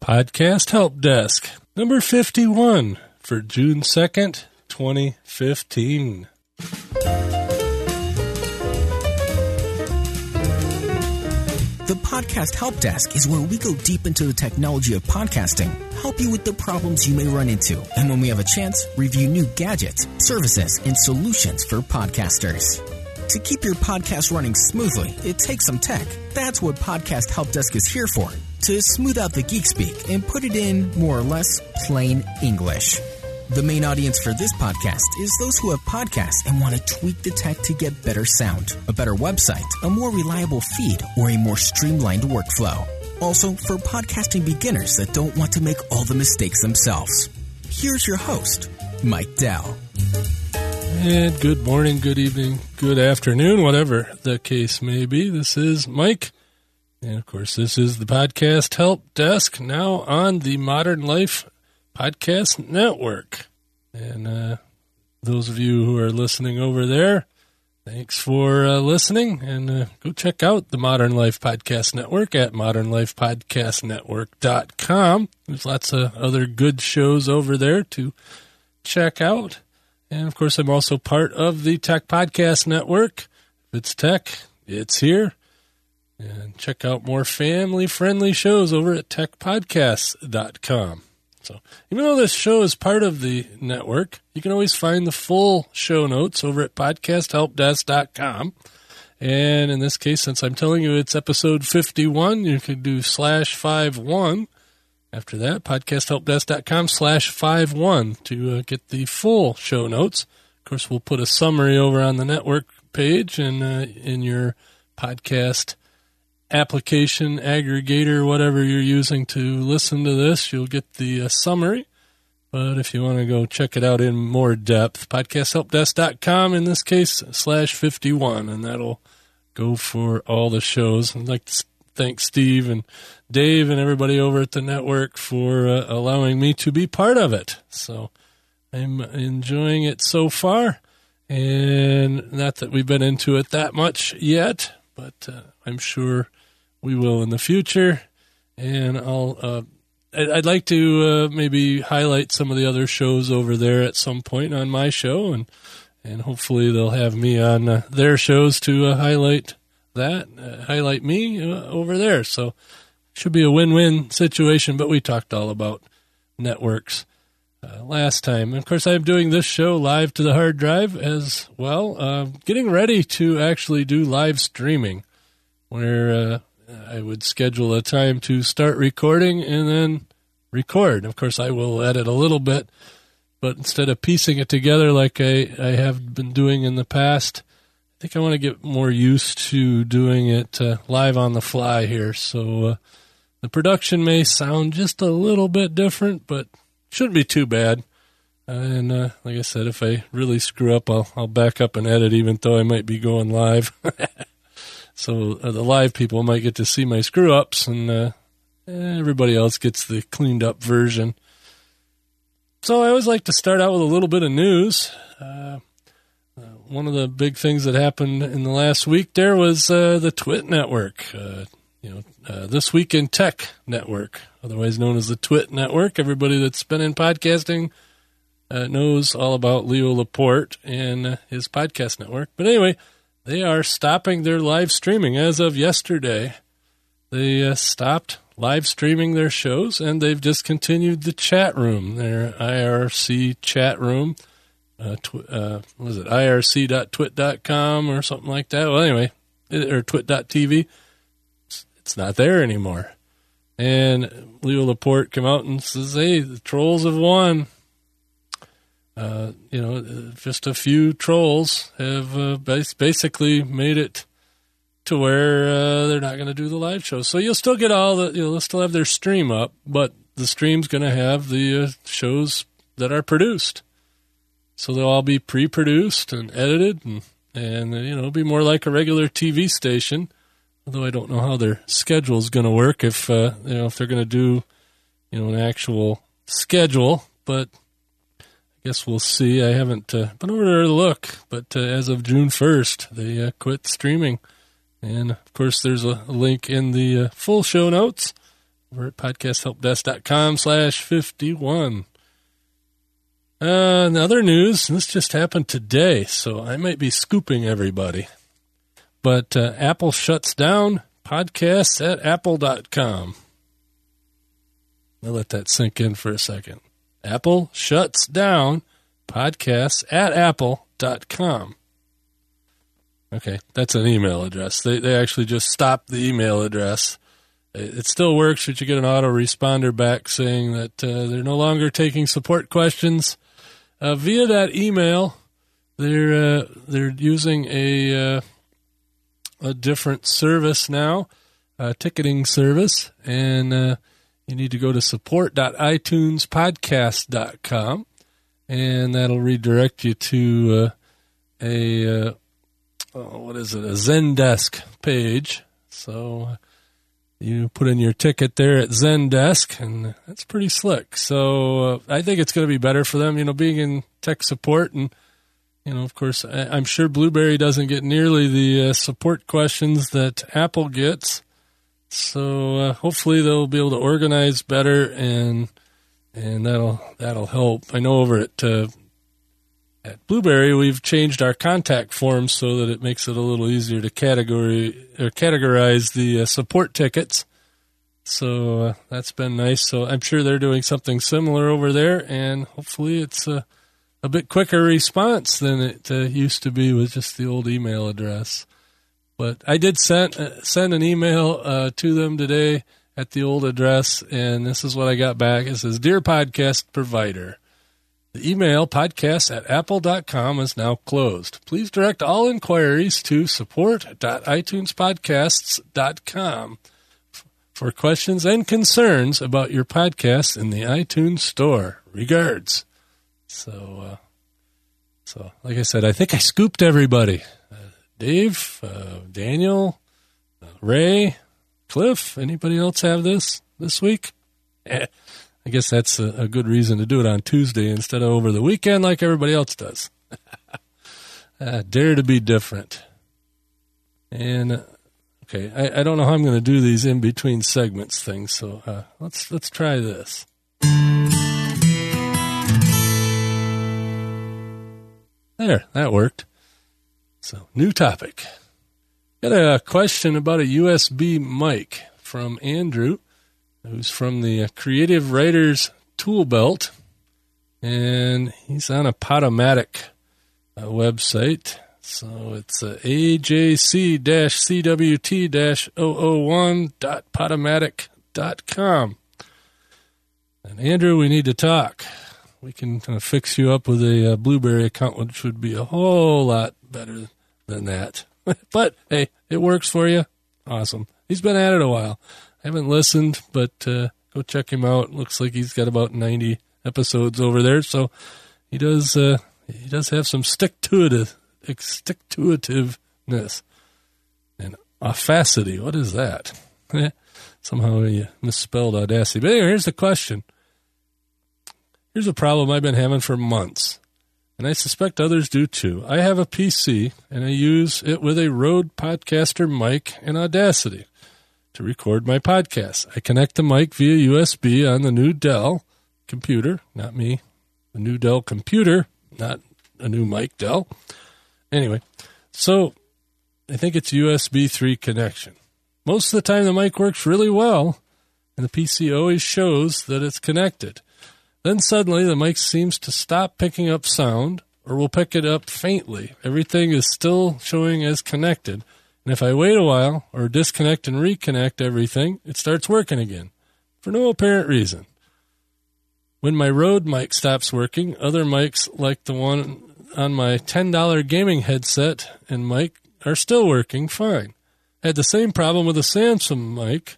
Podcast Help Desk, number 51 for June 2nd, 2015. The Podcast Help Desk is where we go deep into the technology of podcasting, help you with the problems you may run into, and when we have a chance, review new gadgets, services, and solutions for podcasters. To keep your podcast running smoothly, it takes some tech. That's what Podcast Help Desk is here for to smooth out the geek speak and put it in more or less plain English. The main audience for this podcast is those who have podcasts and want to tweak the tech to get better sound, a better website, a more reliable feed, or a more streamlined workflow. Also, for podcasting beginners that don't want to make all the mistakes themselves. Here's your host, Mike Dell. And good morning, good evening, good afternoon, whatever the case may be. This is Mike. And of course, this is the Podcast Help Desk now on the Modern Life Podcast Network. And uh, those of you who are listening over there, thanks for uh, listening. And uh, go check out the Modern Life Podcast Network at modernlifepodcastnetwork.com. There's lots of other good shows over there to check out. And of course, I'm also part of the Tech Podcast Network. If it's tech, it's here. And check out more family friendly shows over at techpodcasts.com. So, even though this show is part of the network, you can always find the full show notes over at podcasthelpdesk.com. And in this case, since I'm telling you it's episode 51, you can do slash 51. After that, podcasthelpdesk.com slash 51 to uh, get the full show notes. Of course, we'll put a summary over on the network page and uh, in your podcast application aggregator, whatever you're using to listen to this, you'll get the uh, summary. But if you want to go check it out in more depth, podcasthelpdesk.com in this case, slash 51, and that'll go for all the shows. I'd like to thank Steve and Dave and everybody over at the network for uh, allowing me to be part of it. So I'm enjoying it so far. And not that we've been into it that much yet, but uh, I'm sure we will in the future. And I'll, uh, I'd like to uh, maybe highlight some of the other shows over there at some point on my show, and and hopefully they'll have me on uh, their shows to uh, highlight that, highlight me over there. So should be a win-win situation. But we talked all about networks last time. And of course, I'm doing this show live to the hard drive as well. getting ready to actually do live streaming, where I would schedule a time to start recording and then record. Of course, I will edit a little bit, but instead of piecing it together like I, I have been doing in the past, I think I want to get more used to doing it uh, live on the fly here. So uh, the production may sound just a little bit different, but shouldn't be too bad. and uh, like I said, if I really screw up, I'll, I'll back up and edit, even though I might be going live. So uh, the live people might get to see my screw ups, and uh, everybody else gets the cleaned up version. So I always like to start out with a little bit of news. Uh, uh one of the big things that happened in the last week there was uh, the Twit Network. Uh, you know, this week in tech network, otherwise known as the Twit Network. Everybody that's been in podcasting knows all about Leo Laporte and his podcast network. But anyway they are stopping their live streaming as of yesterday. They uh, stopped live streaming their shows and they've discontinued the chat room, their IRC chat room. Uh, tw- uh, what is it, irc.twit.com or something like that? Well, anyway, it, or twit.tv. It's, not there anymore. And Leo Laporte came out and says, hey, the trolls have won. Uh, you know, just a few trolls have uh, basically made it to where uh, they're not going to do the live show. So you'll still get all the, you know, they'll still have their stream up, but the stream's going to have the uh, shows that are produced. So they'll all be pre-produced and edited, and and you know, be more like a regular TV station. Although I don't know how their schedule is going to work if uh, you know if they're going to do you know an actual schedule, but I guess we'll see. I haven't uh, been over there to look, but uh, as of June first, they uh, quit streaming, and of course, there's a link in the uh, full show notes over at podcasthelpdesk.com slash fifty one. Uh, in other news, this just happened today, so I might be scooping everybody. But uh, Apple shuts down podcasts at apple.com. I'll let that sink in for a second. Apple shuts down podcasts at apple.com. Okay, that's an email address. They, they actually just stopped the email address. It, it still works, but you get an autoresponder back saying that uh, they're no longer taking support questions uh, via that email. They're uh, they're using a uh, a different service now, a ticketing service, and uh, you need to go to support.itunespodcast.com, and that'll redirect you to uh, a uh, oh, what is it? A Zendesk page. So you put in your ticket there at Zendesk, and that's pretty slick. So uh, I think it's going to be better for them. You know, being in tech support, and you know, of course, I, am sure Blubrry doesn't get nearly the uh, support questions that Apple gets. So uh, hopefully they'll be able to organize better, and and that'll that'll help. I know over at uh, at Blubrry we've changed our contact form so that it makes it a little easier to category or categorize the uh, support tickets. So uh, that's been nice. So I'm sure they're doing something similar over there, and hopefully it's a, a bit quicker response than it uh, used to be with just the old email address. But I did send uh, send an email uh, to them today at the old address, and this is what I got back. It says, "Dear podcast provider." The email podcast at apple.com is now closed. Please direct all inquiries to support.itunespodcasts.com for questions and concerns about your podcast in the iTunes store. Regards. So, uh, so like I said, I think I scooped everybody. Dave, uh, Daniel, uh, Ray, Cliff. Anybody else have this this week? Eh, I guess that's a, a, good reason to do it on Tuesday instead of over the weekend like everybody else does. uh, dare to be different. And uh, okay, I, I, don't know how I'm going to do these in between segments things, so uh, let's let's try this. There, that worked. So, new topic. Got a question about a USB mic from Andrew, who's from the Creative Writers Tool Belt, and he's on a Podomatic uh, website. So it's uh, ajc-cwt-001.podomatic.com. And Andrew, we need to talk. We can kind of fix you up with a uh, Blubrry account, which would be a whole lot better than that. but hey, it works for you. Awesome. He's been at it a while. I haven't listened, but uh, go check him out. Looks like he's got about 90 episodes over there. So he does uh, he does have some stick to it stick to itiveness and audacity. What is that? Somehow you misspelled audacity. But anyway, here's the question. Here's a problem I've been having for months and I suspect others do too. I have a PC and I use it with a Rode Podcaster mic and Audacity to record my podcast. I connect the mic via USB on the new Dell computer, not me, the new Dell computer, not a new mic Dell. Anyway, so I think it's USB 3 connection. Most of the time the mic works really well and the PC always shows that it's connected. Then suddenly the mic seems to stop picking up sound or will pick it up faintly. Everything is still showing as connected. And if I wait a while or disconnect and reconnect everything, it starts working again for no apparent reason. When my Rode mic stops working, other mics like the one on my $10 gaming headset and mic are still working fine. I had the same problem with a Samsung mic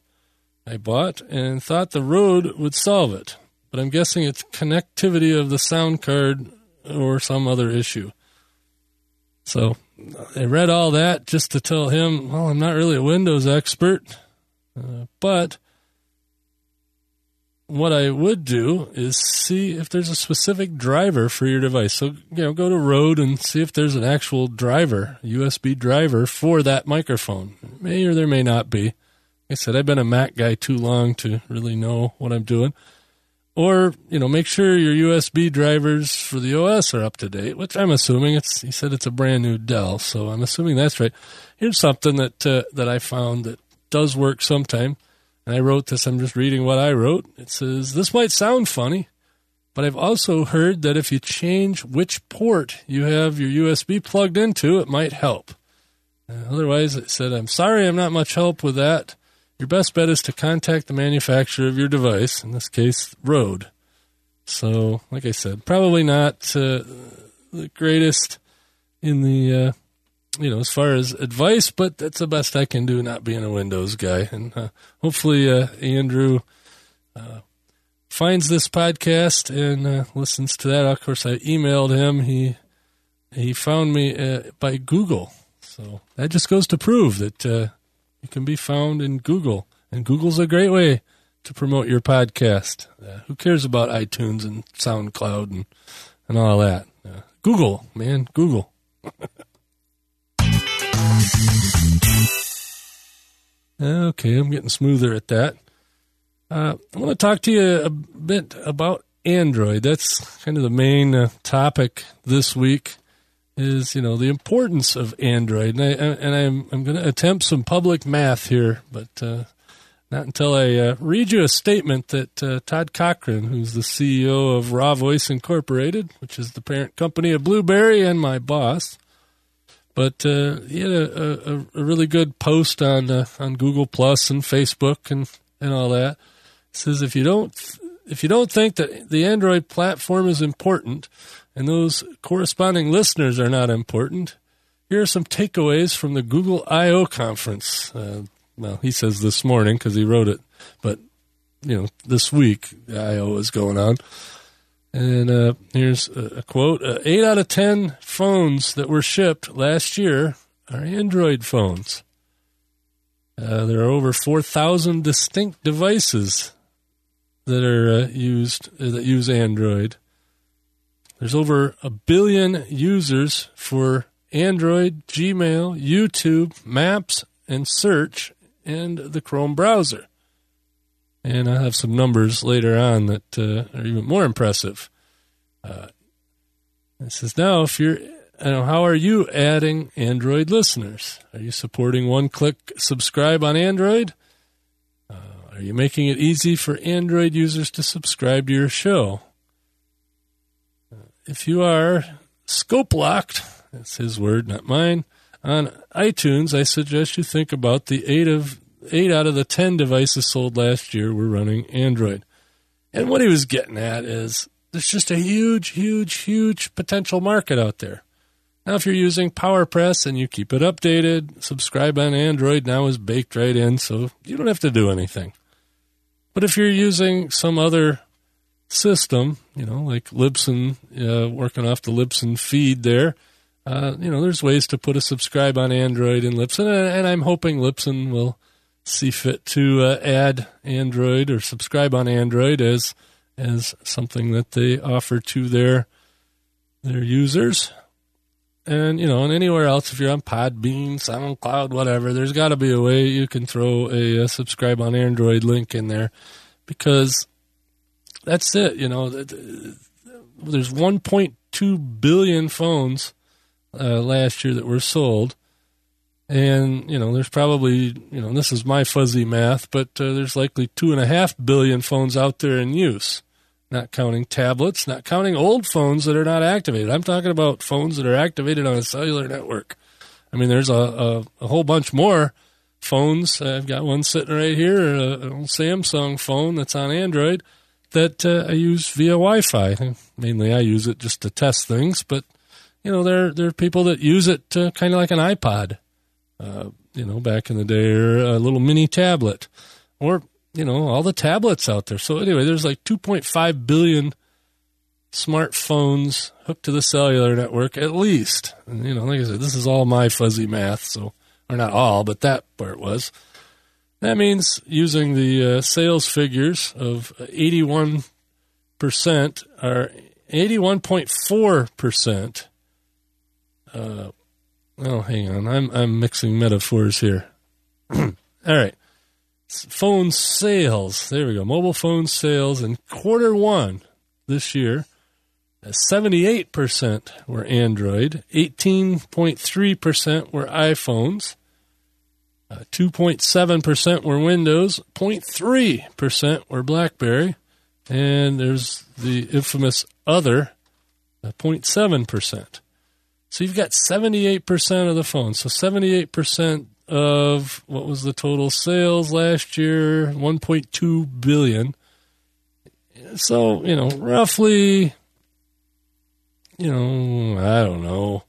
I bought and thought the Rode would solve it, but I'm guessing it's connectivity of the sound card or some other issue. So I read all that just to tell him, well, I'm not really a Windows expert, uh, but what I would do is see if there's a specific driver for your device. So, you know, go to Rode and see if there's an actual driver, USB driver for that microphone. May or there may not be. Like I said, I've been a Mac guy too long to really know what I'm doing. Or, you know, make sure your USB drivers for the OS are up to date, which I'm assuming it's, he said it's a brand new Dell. So I'm assuming that's right. Here's something that, uh, that I found that does work sometime and I wrote this, I'm just reading what I wrote. It says, This might sound funny, but I've also heard that if you change which port you have your USB plugged into, it might help. Uh, otherwise, it said, I'm sorry I'm not much help with that. Your best bet is to contact the manufacturer of your device, in this case, Rode. So, like I said, probably not uh, the greatest in the uh, you know, as far as advice, but that's the best I can do, not being a Windows guy. And uh, hopefully, uh, Andrew uh, finds this podcast and uh, listens to that. Of course, I emailed him. He he found me by Google, so that just goes to prove that uh, you can be found in Google, and Google's a great way to promote your podcast. who cares about iTunes and SoundCloud and and all that? Google, man, Google. Okay, I'm getting smoother at that. Uh, I want to talk to you a bit about Android. That's kind of the main uh, topic this week. Is you know the importance of Android, and I and I'm I'm going to attempt some public math here, but uh, not until I uh, read you a statement that uh, Todd Cochran, who's the CEO of Raw Voice Incorporated, which is the parent company of Blubrry and my boss, but uh, he had a, a, a, really good post on uh, on Google Plus and Facebook and, and all that. Says if you don't if you don't think that the Android platform is important and those corresponding listeners are not important, here are some takeaways from the Google I/O conference. Uh, well, he says this morning because he wrote it, but you know this week I/O is going on. And uh, here's a, quote uh, Eight out of 10 phones that were shipped last year are Android phones. Uh, there are over 4,000 distinct devices that are uh, used uh, that use Android. There's over a billion users for Android, Gmail, YouTube, Maps, and Search, and the Chrome browser. And I have some numbers later on that uh, are even more impressive. Uh, it says, now, if you're, know, how are you adding Android listeners? Are you supporting one click subscribe on Android? Are you making it easy for Android users to subscribe to your show? Uh, if you are scope locked, that's his word, not mine, on iTunes, I suggest you think about the eight of eight out of the 10 devices sold last year were running Android. And what he was getting at is there's just a huge, huge, huge potential market out there. Now, if you're using PowerPress and you keep it updated, subscribe on Android now is baked right in, so you don't have to do anything. But if you're using some other system, you know, like Libsyn, uh, working off the Libsyn feed there, uh, you know, there's ways to put a subscribe on Android in Libsyn, and, I'm hoping Libsyn will see fit to uh, add Android or subscribe on Android as as something that they offer to their their users. And you know, and anywhere else, if you're on Podbean, SoundCloud, whatever, there's got to be a way you can throw a, a, subscribe on Android link in there, because that's it. You know, there's 1.2 billion phones uh, last year that were sold, and, you know, there's probably, you know, this is my fuzzy math, but uh, there's likely two and a half billion phones out there in use, not counting tablets, not counting old phones that are not activated. I'm talking about phones that are activated on a cellular network. I mean, there's a, a, a whole bunch more phones. I've got one sitting right here, an old Samsung phone that's on Android that uh, I use via Wi-Fi. Mainly, I use it just to test things, but you know, there there are people that use it kind of like an iPod uh, you know, back in the day, or a little mini tablet, or you know, all the tablets out there. So anyway, there's like 2.5 billion smartphones hooked to the cellular network at least. And, you know, like I said, this is all my fuzzy math, so or not all, but that part was. That means using the uh, sales figures of 81% are 81.4%. Uh, oh, hang on. I'm, I'm mixing metaphors here. all right. Phone sales. There we go. Mobile phone sales in quarter one this year 78% were Android, 18.3% were iPhones, uh, 2.7% were Windows, 0.3% were BlackBerry, and there's the infamous other, uh, 0.7%. So you've got 78% of the phones. So 78% of what was the total sales last year? 1.2 billion. So, you know, roughly you know, I don't know,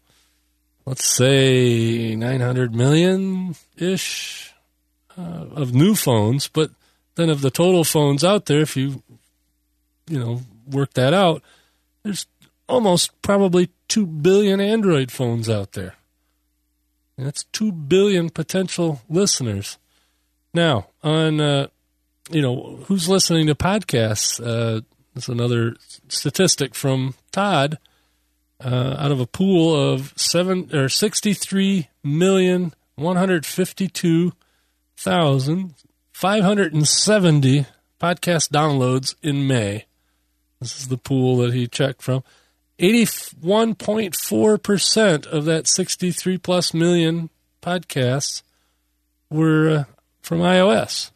let's say 900 million ish uh, of new phones. But then of the total phones out there, if you, you know, work that out, there's almost probably 2 billion Android phones out there. And that's 2 billion potential listeners. Now, on, uh, you know, who's listening to podcasts? Uh, that's another statistic from Todd uh, out of a pool of seven or sixty three million one hundred fifty two thousand five hundred and seventy podcast downloads in May. This is the pool that he checked from. 81.4% of that 63 plus million podcasts were uh, from iOS.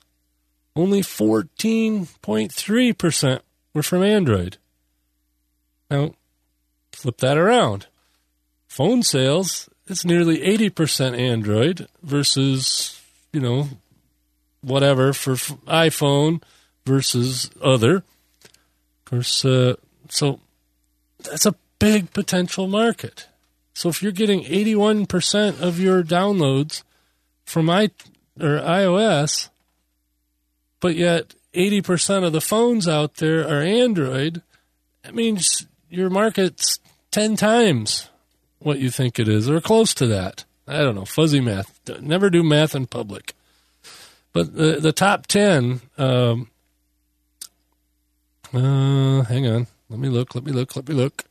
Only 14.3% were from Android. Now, Flip that around. Phone sales, it's nearly 80% Android versus, you know, whatever for iPhone versus other. Of course, uh, so that's a big potential market. So if you're getting 81% of your downloads from i or iOS, but yet 80% of the phones out there are Android, that means your market's 10 times what you think it is, or close to that. I don't know, fuzzy math. Never do math in public. But the, the top 10, um, uh, hang on. Let me look, let me look, let me look.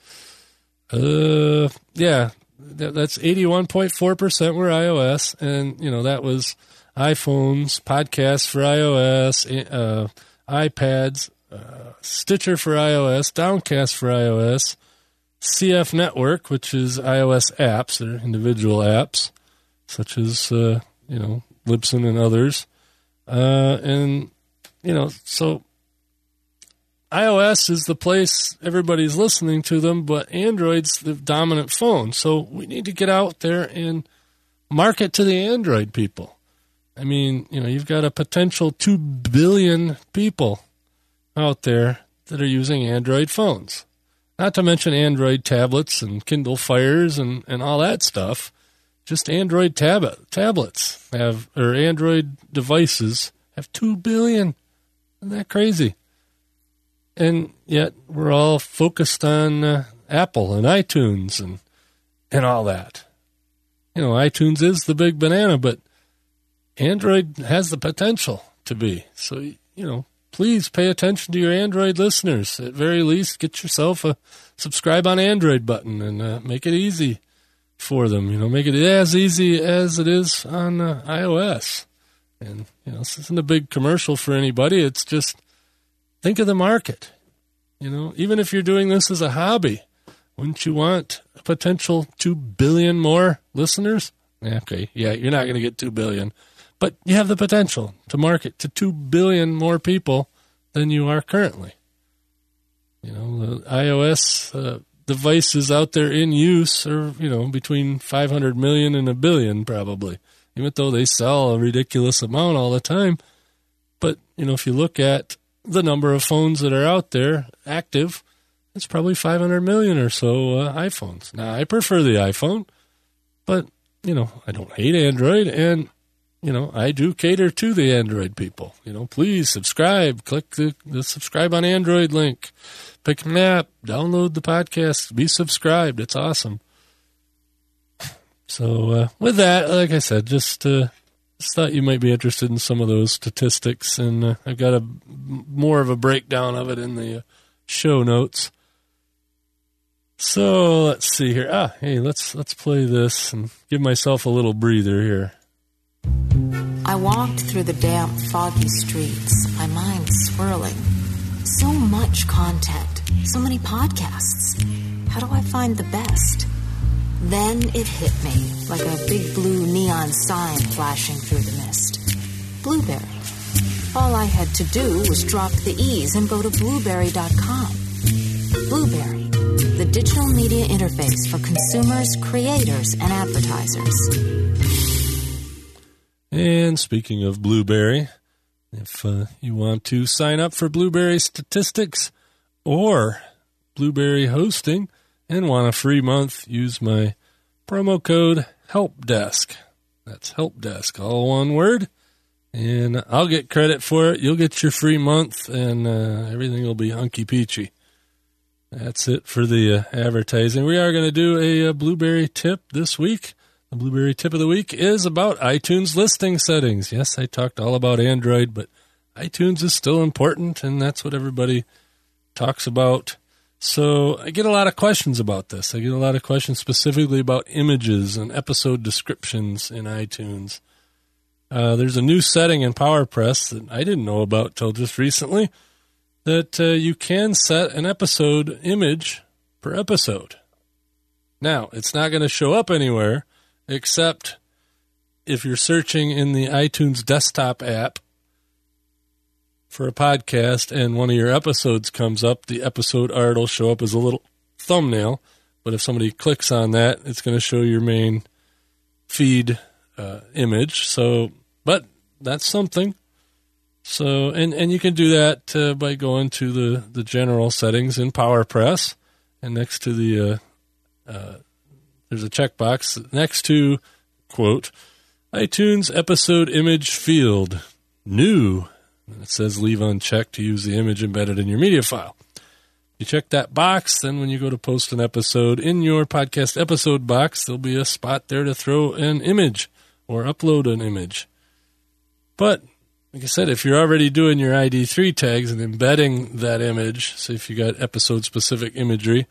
Uh, yeah, that, that's 81.4% were iOS. And, you know, that was iPhones, podcasts for iOS, uh, iPads, uh, Stitcher for iOS, Downcast for iOS, CF Network, which is iOS apps, they're individual apps, such as, uh, you know, Libsyn and others. Uh, and, you know, so iOS is the place everybody's listening to them, but Android's the dominant phone. So we need to get out there and market to the Android people. I mean, you know, you've got a potential 2 billion people out there that are using Android phones. Not to mention Android tablets and Kindle Fires and, and all that stuff. Just Android tab- tablets have, or Android devices have 2 billion. Isn't that crazy? And yet we're all focused on uh, Apple and iTunes and, and all that. You know, iTunes is the big banana, but Android has the potential to be. So, you know, please pay attention to your Android listeners. At very least, get yourself a subscribe on Android button and uh, make it easy for them. You know, make it as easy as it is on uh, iOS. And you know, this isn't a big commercial for anybody. It's just think of the market. You know, even if you're doing this as a hobby, wouldn't you want a potential two billion more listeners? Okay, yeah, you're not going to get two billion but you have the potential to market to 2 billion more people than you are currently. You know, the iOS uh, devices out there in use are, you know, between 500 million and a billion probably, even though they sell a ridiculous amount all the time. But, you know, if you look at the number of phones that are out there active, it's probably 500 million or so uh, iPhones. Now, I prefer the iPhone, but, you know, I don't hate Android. And you know, I do cater to the Android people. You know, please subscribe. Click the, the subscribe on Android link. Pick an app. Download the podcast. Be subscribed. It's awesome. So uh, with that, like I said, just uh, just thought you might be interested in some of those statistics, and uh, I've got a more of a breakdown of it in the uh, show notes. So let's see here. Ah, hey, let's let's play this and give myself a little breather here. I walked through the damp, foggy streets, my mind swirling. So much content, so many podcasts. How do I find the best? Then it hit me like a big blue neon sign flashing through the mist. Blubrry. All I had to do was drop the E's and go to blubrry.com. Blubrry, the digital media interface for consumers, creators, and advertisers. And speaking of Blubrry, if uh, you want to sign up for Blubrry Statistics or Blubrry Hosting and want a free month, use my promo code HELPDESK. That's HELPDESK, all one word. And I'll get credit for it. You'll get your free month, and uh, everything will be hunky peachy. That's it for the uh, advertising. We are going to do a, a Blubrry tip this week. The Blubrry tip of the week is about iTunes listing settings. Yes, I talked all about Android, but iTunes is still important, and that's what everybody talks about. So I get a lot of questions about this. I get a lot of questions specifically about images and episode descriptions in iTunes. Uh, there's a new setting in PowerPress that I didn't know about till just recently that uh, you can set an episode image per episode. Now, it's not going to show up anywhere except if you're searching in the iTunes desktop app for a podcast and one of your episodes comes up, the episode art will show up as a little thumbnail. But if somebody clicks on that, it's going to show your main feed uh, image. So, but that's something. So, and, and you can do that uh, by going to the, the general settings in PowerPress and next to the uh, uh there's a checkbox next to, quote, iTunes episode image field, new. And it says leave unchecked to use the image embedded in your media file. You check that box, then when you go to post an episode in your podcast episode box, there'll be a spot there to throw an image or upload an image. But like I said, if you're already doing your ID3 tags and embedding that image, so if you got episode specific imagery,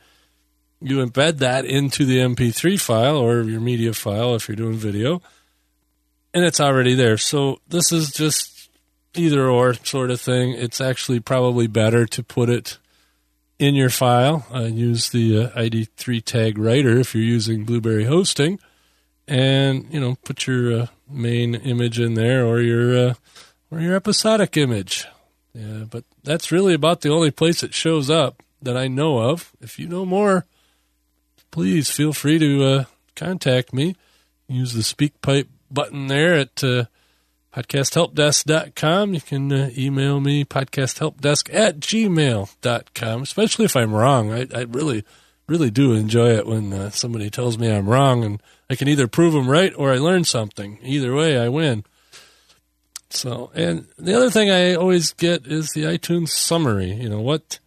you embed that into the MP3 file or your media file if you're doing video, and it's already there. So this is just either or sort of thing. It's actually probably better to put it in your file. Use the uh, ID3 tag writer if you're using Blubrry hosting, and you know put your uh, main image in there or your uh, or your episodic image. Yeah, but that's really about the only place it shows up that I know of. If you know more, please feel free to uh, contact me. Use the SpeakPipe button there at uh, podcasthelpdesk.com. You can uh, email me, podcasthelpdesk at gmail.com, especially if I'm wrong. I, I really, really do enjoy it when uh, somebody tells me I'm wrong and I can either prove them right or I learn something. Either way, I win. So, and the other thing I always get is the iTunes summary. You know, what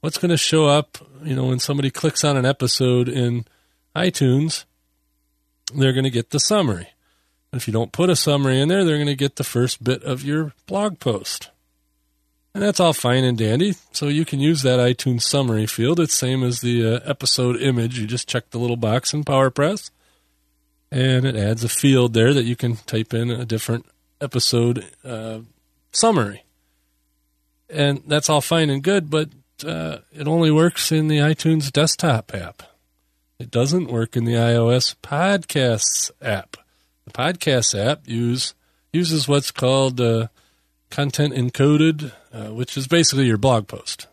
what's going to show up, you know, when somebody clicks on an episode in iTunes, they're going to get the summary. If you don't put a summary in there, they're going to get the first bit of your blog post. And that's all fine and dandy. So you can use that iTunes summary field. It's same as the uh, episode image. You just check the little box in PowerPress, and it adds a field there that you can type in a different episode uh, summary. And that's all fine and good, but uh, it only works in the iTunes desktop app. It doesn't work in the iOS Podcasts app. The Podcasts app use uses what's called uh, content encoded, uh, which is basically your blog post.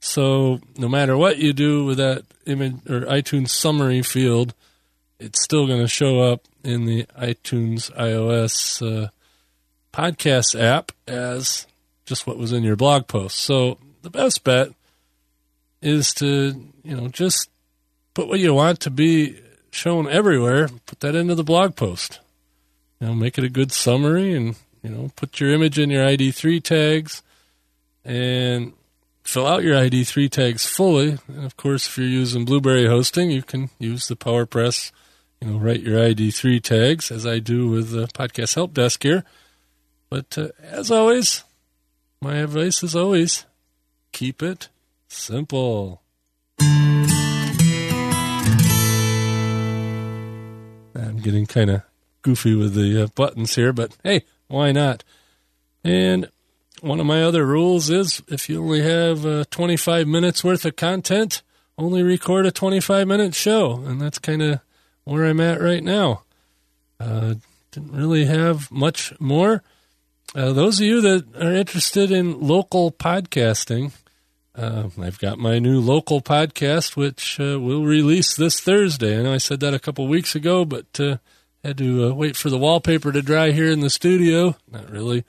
So no matter what you do with that image or iTunes summary field, it's still going to show up in the iTunes iOS uh, podcast app as just what was in your blog post. So the best bet is to, you know, just put what you want to be shown everywhere, put that into the blog post. you know, make it a good summary and, you know, put your image in your ID3 tags and fill out your ID3 tags fully. And of course, if you're using Blubrry hosting, you can use the PowerPress, you know, write your ID3 tags as I do with the podcast help desk here. But uh, as always, my advice is always keep it simple. Getting kind of goofy with the uh, buttons here, but hey, why not? And one of my other rules is if you only have uh, 25 minutes worth of content, only record a 25 minute show. And that's kind of where I'm at right now. Uh, didn't really have much more. Uh, those of you that are interested in local podcasting, uh, I've got my new local podcast, which uh, will release this Thursday. I know I said that a couple weeks ago, but uh, had to uh, wait for the wallpaper to dry here in the studio. Not really,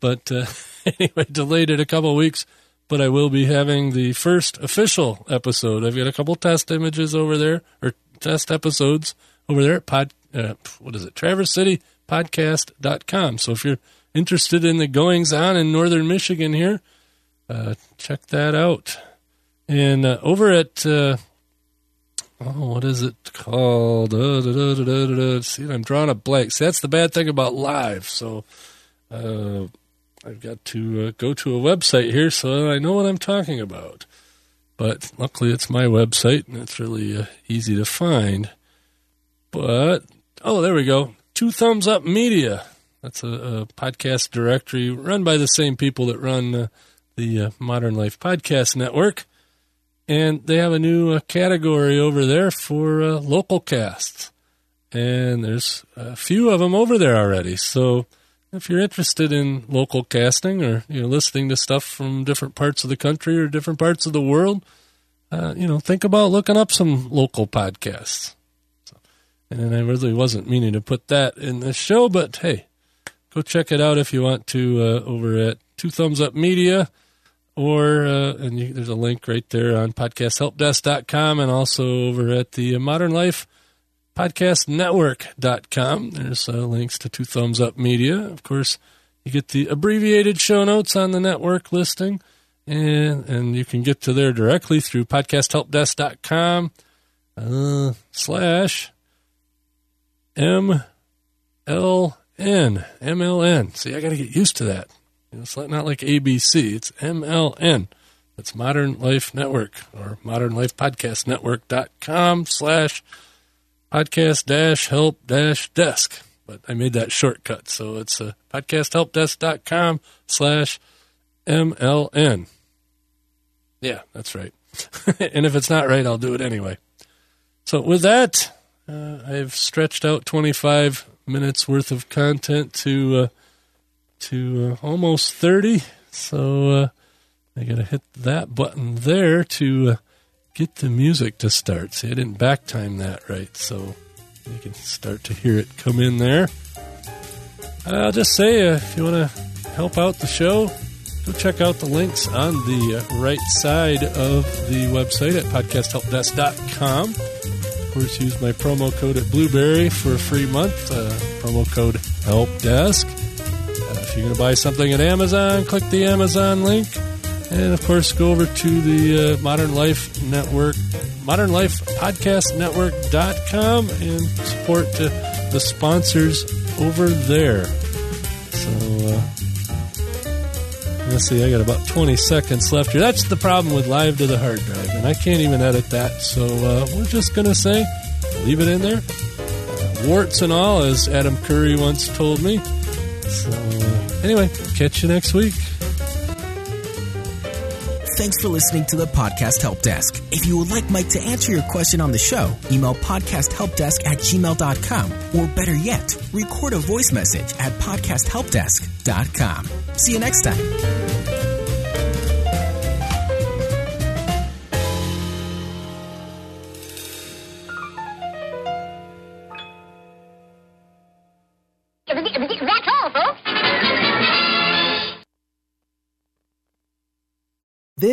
but uh, anyway, delayed it a couple weeks. But I will be having the first official episode. I've got a couple test images over there, or test episodes over there at pod. Uh, what is it? Traverse City Podcast.com. So if you're interested in the goings on in northern Michigan here, uh, check that out. And uh, over at uh, oh, what is it called? Uh, See, I'm drawing a blank. See, that's the bad thing about live. So uh, I've got to go to a website here so I know what I'm talking about. But luckily, it's my website, and it's really easy to find. But oh, there we go. Two Thumbs Up Media. That's a, a podcast directory run by the same people that run the uh, Modern Life Podcast Network. And they have a new uh, category over there for uh, local casts. And there's a few of them over there already. So if you're interested in local casting or you know listening to stuff from different parts of the country or different parts of the world, uh, you know, think about looking up some local podcasts. So, and I really wasn't meaning to put that in the show, but hey, go check it out if you want to uh, over at Two Thumbs Up Media, or uh, and you, there's a link right there on podcasthelpdesk.com and also over at the Modern Life podcastnetwork.com. There's uh, links to Two Thumbs Up Media. Of course, you get the abbreviated show notes on the network listing, and and you can get to there directly through podcasthelpdesk.com uh, slash M L N M L N. See, I got to get used to that. It's not like ABC. It's M L N. That's Modern Life Network or Modern Life Podcast Network.com slash podcast dash help dash desk. But I made that shortcut. So it's uh, podcasthelpdesk.com slash MLN. Yeah, that's right. and if it's not right, I'll do it anyway. So with that, uh, I've stretched out 25 minutes worth of content to uh, to uh, almost 30. So uh, I got to hit that button there to uh, get the music to start. See, I didn't back time that right, so you can start to hear it come in there. I'll just say, uh, if you want to help out the show, go check out the links on the uh, right side of the website at podcasthelpdesk.com. Of course, use my promo code at Blubrry for a free month. Uh, promo code HelpDesk. You're going to buy something at Amazon, click the Amazon link. And of course, go over to the uh, Modern Life Network, Modern Life Podcast Network.com and support uh, the sponsors over there. So, uh, let's see, I got about 20 seconds left here. That's the problem with live to the hard drive, and I can't even edit that. So, uh, we're just going to say, leave it in there. Uh, warts and all, as Adam Curry once told me. So, anyway, catch you next week. Thanks for listening to the Podcast Help Desk. If you would like Mike to answer your question on the show, email podcasthelpdesk at gmail.com. Or better yet, record a voice message at podcasthelpdesk.com. See you next time.